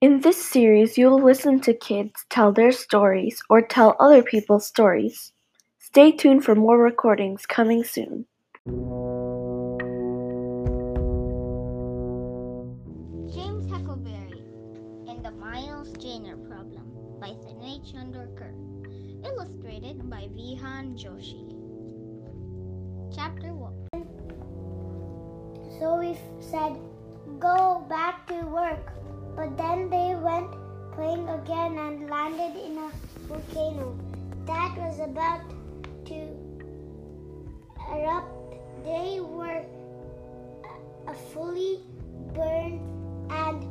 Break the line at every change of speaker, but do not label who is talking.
In this series, you will listen to kids tell their stories or tell other people's stories. Stay tuned for more recordings coming soon.
James Huckleberry and the Miles Jenner Problem by Sinay Chandorkar. Illustrated by Vihan Joshi. Chapter 1
So we said, Go back to work. Again and landed in a volcano that was about to erupt. They were fully burned and